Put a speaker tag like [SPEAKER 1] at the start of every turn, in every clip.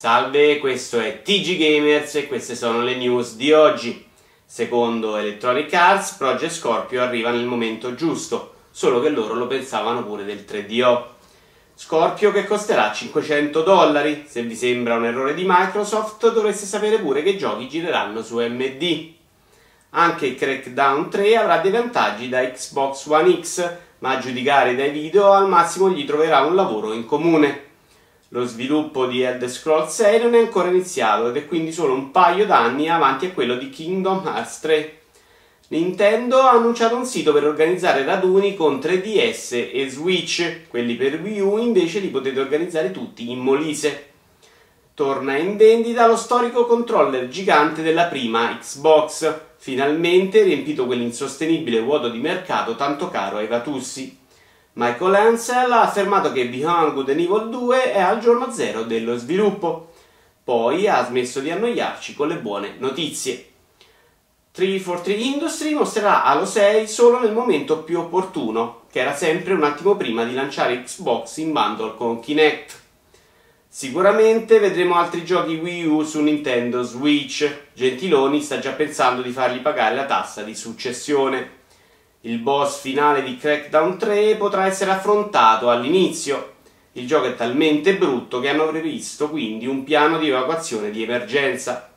[SPEAKER 1] Salve, questo è TG Gamers e queste sono le news di oggi. Secondo Electronic Arts, Project Scorpio arriva nel momento giusto, solo che loro lo pensavano pure del 3DO. Scorpio che costerà 500 dollari, se vi sembra un errore di Microsoft dovreste sapere pure che giochi gireranno su MD. Anche Crackdown 3 avrà dei vantaggi da Xbox One X, ma a giudicare dai video al massimo gli troverà un lavoro in comune. Lo sviluppo di Elder Scrolls 6 non è ancora iniziato ed è quindi solo un paio d'anni avanti a quello di Kingdom Hearts 3. Nintendo ha annunciato un sito per organizzare raduni con 3DS e Switch, quelli per Wii U invece li potete organizzare tutti in Molise. Torna in vendita lo storico controller gigante della prima Xbox, finalmente riempito quell'insostenibile vuoto di mercato tanto caro ai Vatussi. Michael Ansel ha affermato che Beyond Good and Evil 2 è al giorno zero dello sviluppo. Poi ha smesso di annoiarci con le buone notizie. 343 Industry mostrerà Halo 6 solo nel momento più opportuno, che era sempre un attimo prima di lanciare Xbox in bundle con Kinect. Sicuramente vedremo altri giochi Wii U su Nintendo Switch. Gentiloni sta già pensando di fargli pagare la tassa di successione. Il boss finale di Crackdown 3 potrà essere affrontato all'inizio. Il gioco è talmente brutto che hanno previsto quindi un piano di evacuazione di emergenza.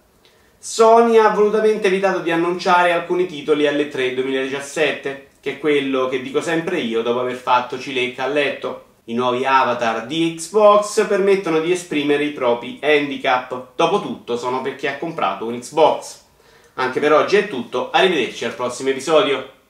[SPEAKER 1] Sony ha volutamente evitato di annunciare alcuni titoli alle 3 2017, che è quello che dico sempre io dopo aver fatto cilecca a letto. I nuovi avatar di Xbox permettono di esprimere i propri handicap. Dopotutto sono per chi ha comprato un Xbox. Anche per oggi è tutto, arrivederci al prossimo episodio.